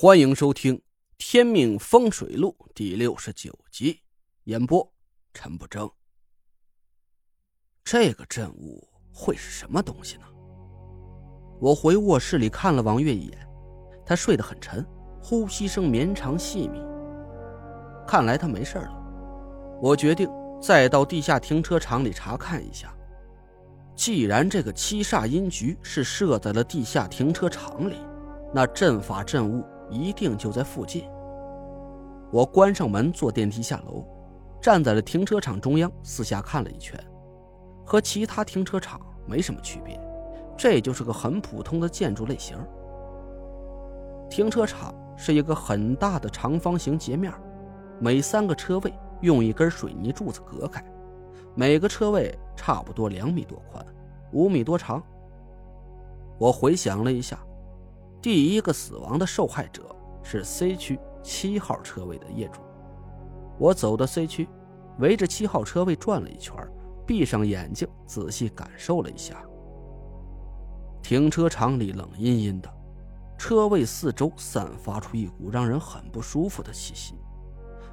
欢迎收听《天命风水录》第六十九集，演播陈不争。这个阵物会是什么东西呢？我回卧室里看了王月一眼，他睡得很沉，呼吸声绵长细密。看来他没事了。我决定再到地下停车场里查看一下。既然这个七煞阴局是设在了地下停车场里，那阵法阵物。一定就在附近。我关上门，坐电梯下楼，站在了停车场中央，四下看了一圈，和其他停车场没什么区别，这就是个很普通的建筑类型。停车场是一个很大的长方形截面，每三个车位用一根水泥柱子隔开，每个车位差不多两米多宽，五米多长。我回想了一下。第一个死亡的受害者是 C 区七号车位的业主。我走到 C 区，围着七号车位转了一圈，闭上眼睛仔细感受了一下。停车场里冷阴阴的，车位四周散发出一股让人很不舒服的气息。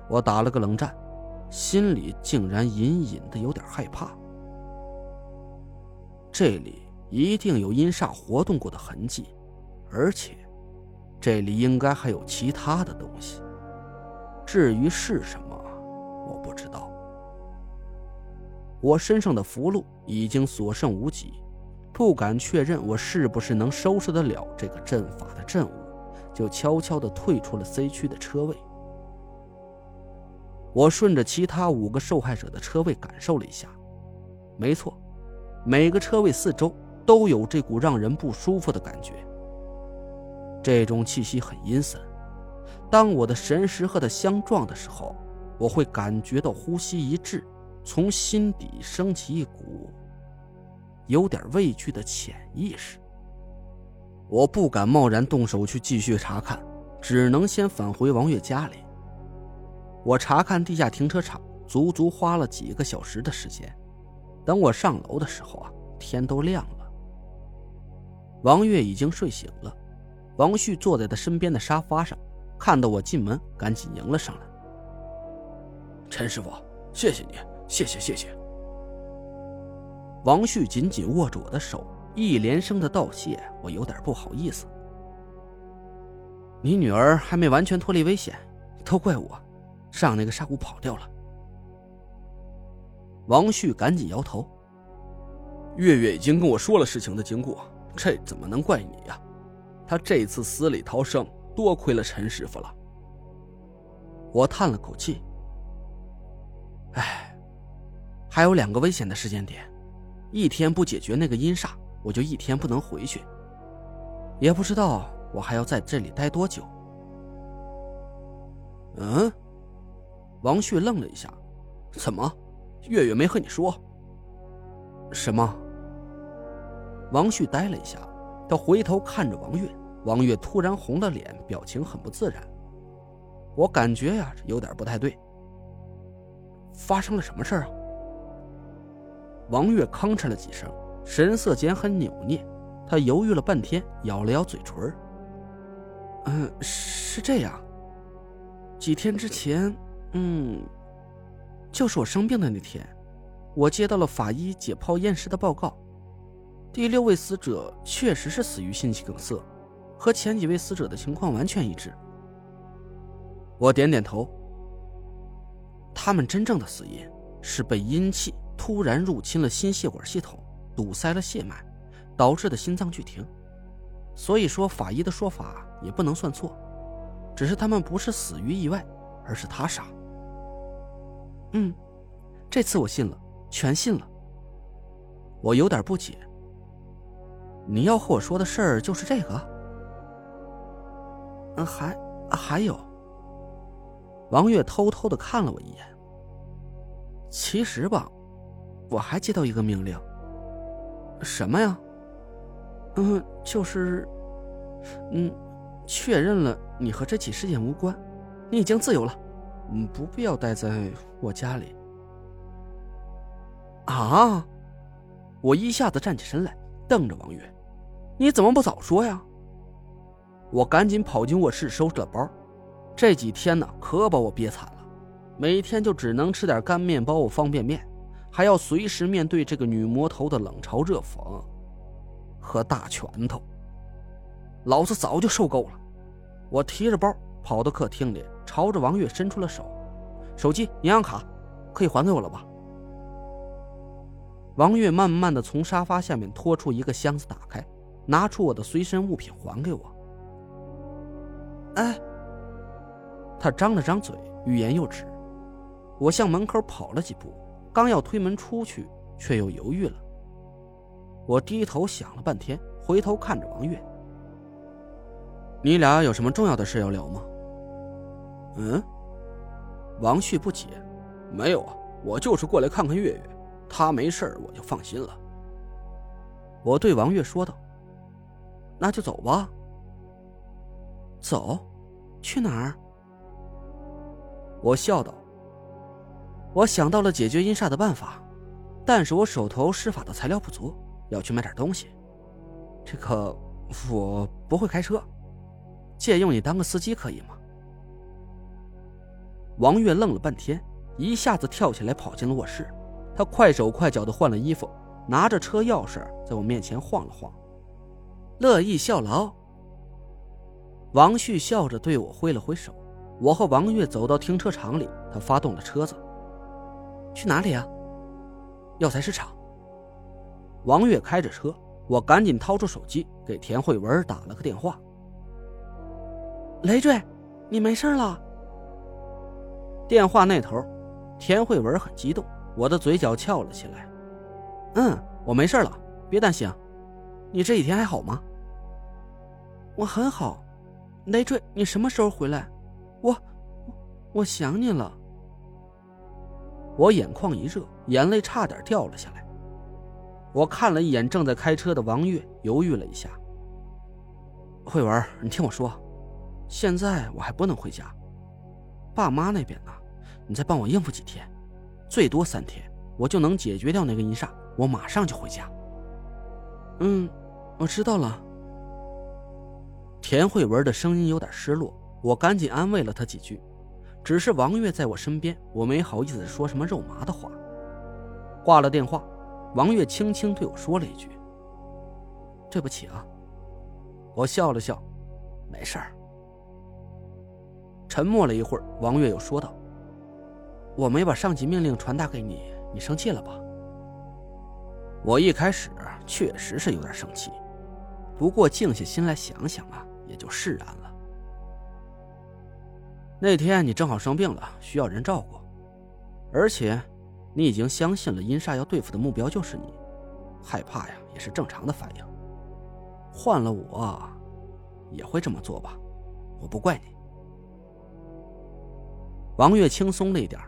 我打了个冷战，心里竟然隐隐的有点害怕。这里一定有阴煞活动过的痕迹。而且，这里应该还有其他的东西。至于是什么，我不知道。我身上的符箓已经所剩无几，不敢确认我是不是能收拾得了这个阵法的阵物，就悄悄地退出了 C 区的车位。我顺着其他五个受害者的车位感受了一下，没错，每个车位四周都有这股让人不舒服的感觉。这种气息很阴森，当我的神识和它相撞的时候，我会感觉到呼吸一滞，从心底升起一股有点畏惧的潜意识。我不敢贸然动手去继续查看，只能先返回王月家里。我查看地下停车场，足足花了几个小时的时间。等我上楼的时候啊，天都亮了。王月已经睡醒了。王旭坐在他身边的沙发上，看到我进门，赶紧迎了上来。陈师傅，谢谢你，谢谢谢谢。王旭紧紧握住我的手，一连声的道谢，我有点不好意思。你女儿还没完全脱离危险，都怪我，让那个沙谷跑掉了。王旭赶紧摇头。月月已经跟我说了事情的经过，这怎么能怪你呀？他这次死里逃生，多亏了陈师傅了。我叹了口气，唉，还有两个危险的时间点，一天不解决那个阴煞，我就一天不能回去。也不知道我还要在这里待多久。嗯，王旭愣了一下，怎么，月月没和你说？什么？王旭呆了一下。他回头看着王月，王月突然红了脸，表情很不自然。我感觉呀，有点不太对。发生了什么事啊？王月吭哧了几声，神色间很扭捏。他犹豫了半天，咬了咬嘴唇。嗯，是这样。几天之前，嗯，就是我生病的那天，我接到了法医解剖验尸的报告。第六位死者确实是死于心肌梗塞，和前几位死者的情况完全一致。我点点头。他们真正的死因是被阴气突然入侵了心血管系统，堵塞了血脉，导致的心脏剧停。所以说，法医的说法也不能算错，只是他们不是死于意外，而是他杀。嗯，这次我信了，全信了。我有点不解。你要和我说的事儿就是这个？嗯，还还有。王月偷偷的看了我一眼。其实吧，我还接到一个命令。什么呀？嗯，就是，嗯，确认了你和这起事件无关，你已经自由了，嗯，不必要待在我家里。啊！我一下子站起身来，瞪着王月。你怎么不早说呀？我赶紧跑进卧室收拾了包。这几天呢，可把我憋惨了，每天就只能吃点干面包、方便面，还要随时面对这个女魔头的冷嘲热讽和大拳头。老子早就受够了，我提着包跑到客厅里，朝着王月伸出了手：“手机、银行卡，可以还给我了吧？”王月慢慢的从沙发下面拖出一个箱子，打开，拿出我的随身物品还给我。哎。他张了张嘴，欲言又止。我向门口跑了几步，刚要推门出去，却又犹豫了。我低头想了半天，回头看着王月：“你俩有什么重要的事要聊吗？”嗯。王旭不解：“没有啊，我就是过来看看月月，她没事我就放心了。”我对王月说道：“那就走吧。”走？去哪儿？我笑道：“我想到了解决阴煞的办法，但是我手头施法的材料不足，要去买点东西。这个我不会开车，借用你当个司机可以吗？”王月愣了半天，一下子跳起来跑进了卧室。他快手快脚的换了衣服，拿着车钥匙在我面前晃了晃，乐意效劳。王旭笑着对我挥了挥手。我和王月走到停车场里，他发动了车子。去哪里啊？药材市场。王月开着车，我赶紧掏出手机给田慧文打了个电话。累赘，你没事了？电话那头，田慧文很激动，我的嘴角翘了起来。嗯，我没事了，别担心啊。你这几天还好吗？我很好。累赘，你什么时候回来？我，我想你了。我眼眶一热，眼泪差点掉了下来。我看了一眼正在开车的王月，犹豫了一下。慧文，你听我说，现在我还不能回家，爸妈那边呢，你再帮我应付几天，最多三天，我就能解决掉那个阴煞，我马上就回家。嗯，我知道了。田慧文的声音有点失落。我赶紧安慰了他几句，只是王月在我身边，我没好意思说什么肉麻的话。挂了电话，王月轻轻对我说了一句：“对不起啊。”我笑了笑：“没事儿。”沉默了一会儿，王月又说道：“我没把上级命令传达给你，你生气了吧？”我一开始确实是有点生气，不过静下心来想想啊，也就释然了。那天你正好生病了，需要人照顾，而且你已经相信了阴煞要对付的目标就是你，害怕呀也是正常的反应。换了我，也会这么做吧，我不怪你。王月轻松了一点，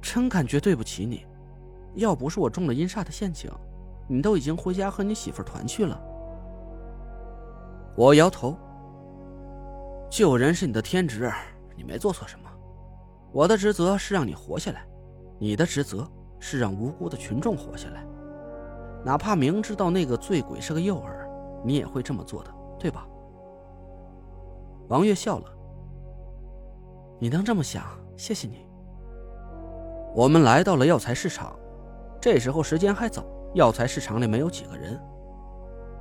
真感觉对不起你，要不是我中了阴煞的陷阱，你都已经回家和你媳妇团聚了。我摇头。救人是你的天职，你没做错什么。我的职责是让你活下来，你的职责是让无辜的群众活下来。哪怕明知道那个醉鬼是个诱饵，你也会这么做的，对吧？王月笑了。你能这么想，谢谢你。我们来到了药材市场，这时候时间还早，药材市场里没有几个人。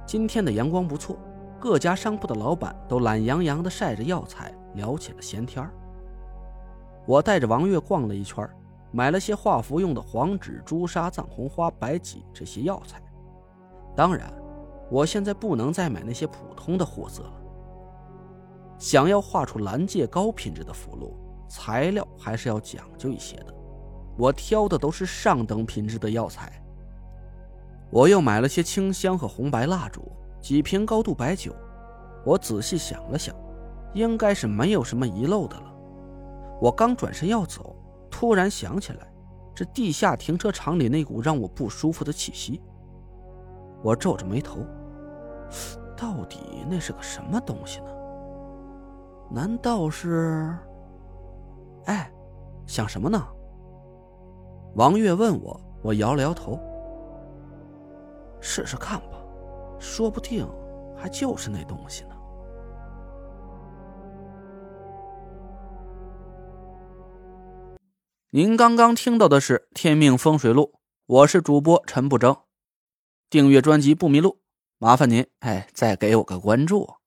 今天的阳光不错。各家商铺的老板都懒洋洋地晒着药材，聊起了闲天我带着王月逛了一圈，买了些画符用的黄纸、朱砂、藏红花、白芨这些药材。当然，我现在不能再买那些普通的货色了。想要画出蓝界高品质的符箓，材料还是要讲究一些的。我挑的都是上等品质的药材。我又买了些清香和红白蜡烛。几瓶高度白酒，我仔细想了想，应该是没有什么遗漏的了。我刚转身要走，突然想起来，这地下停车场里那股让我不舒服的气息。我皱着眉头，到底那是个什么东西呢？难道是……哎，想什么呢？王月问我，我摇了摇头。试试看吧，说不定还就是那东西呢。您刚刚听到的是天命风水录，我是主播陈不争，订阅专辑不迷路，麻烦您哎，再给我个关注。